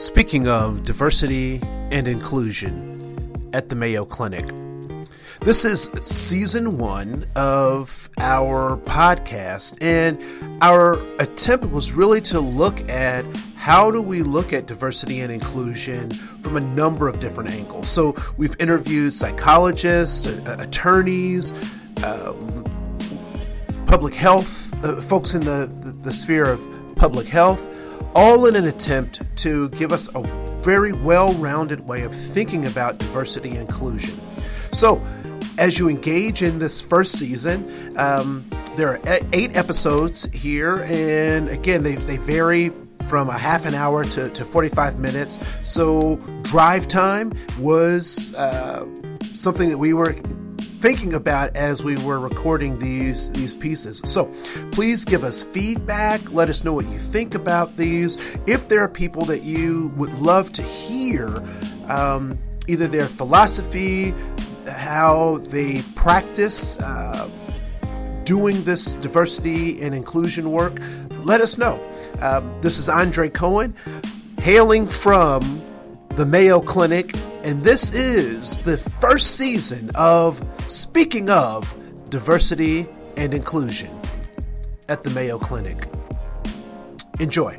Speaking of diversity and inclusion at the Mayo Clinic, this is season one of our podcast, and our attempt was really to look at how do we look at diversity and inclusion from a number of different angles. So we've interviewed psychologists, attorneys, um, public health, uh, folks in the, the, the sphere of public health all in an attempt to give us a very well rounded way of thinking about diversity and inclusion. So, as you engage in this first season, um, there are eight episodes here, and again, they, they vary from a half an hour to, to 45 minutes. So, drive time was uh, something that we were thinking about as we were recording these these pieces. So, please give us feedback. Let us know what you think about these. If there are people that you would love to hear, um, either their philosophy, how they practice uh, doing this diversity and inclusion work, let us know. Um, this is Andre Cohen, hailing from the Mayo Clinic, and this is the first season of Speaking of Diversity and Inclusion at the Mayo Clinic. Enjoy.